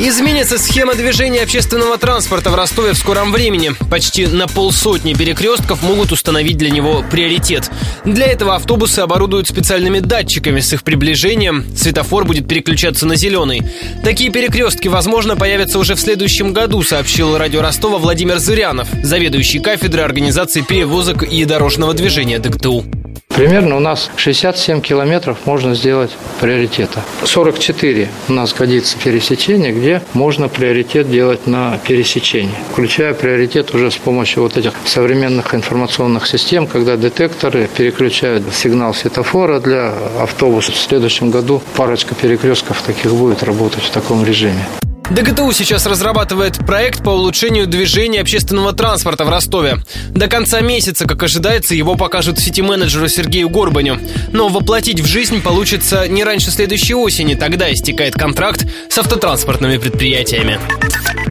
Изменится схема движения общественного транспорта в Ростове в скором времени. Почти на полсотни перекрестков могут установить для него приоритет. Для этого автобусы оборудуют специальными датчиками. С их приближением светофор будет переключаться на зеленый. Такие перекрестки, возможно, появятся уже в следующем году, сообщил радио Ростова Владимир Зырянов, заведующий кафедрой организации перевозок и дорожного движения ДГТУ. Примерно у нас 67 километров можно сделать приоритета. 44 у нас годится пересечение, где можно приоритет делать на пересечении. Включая приоритет уже с помощью вот этих современных информационных систем, когда детекторы переключают сигнал светофора для автобуса. В следующем году парочка перекрестков таких будет работать в таком режиме. ДГТУ сейчас разрабатывает проект по улучшению движения общественного транспорта в Ростове. До конца месяца, как ожидается, его покажут сити-менеджеру Сергею Горбаню. Но воплотить в жизнь получится не раньше следующей осени, тогда истекает контракт с автотранспортными предприятиями.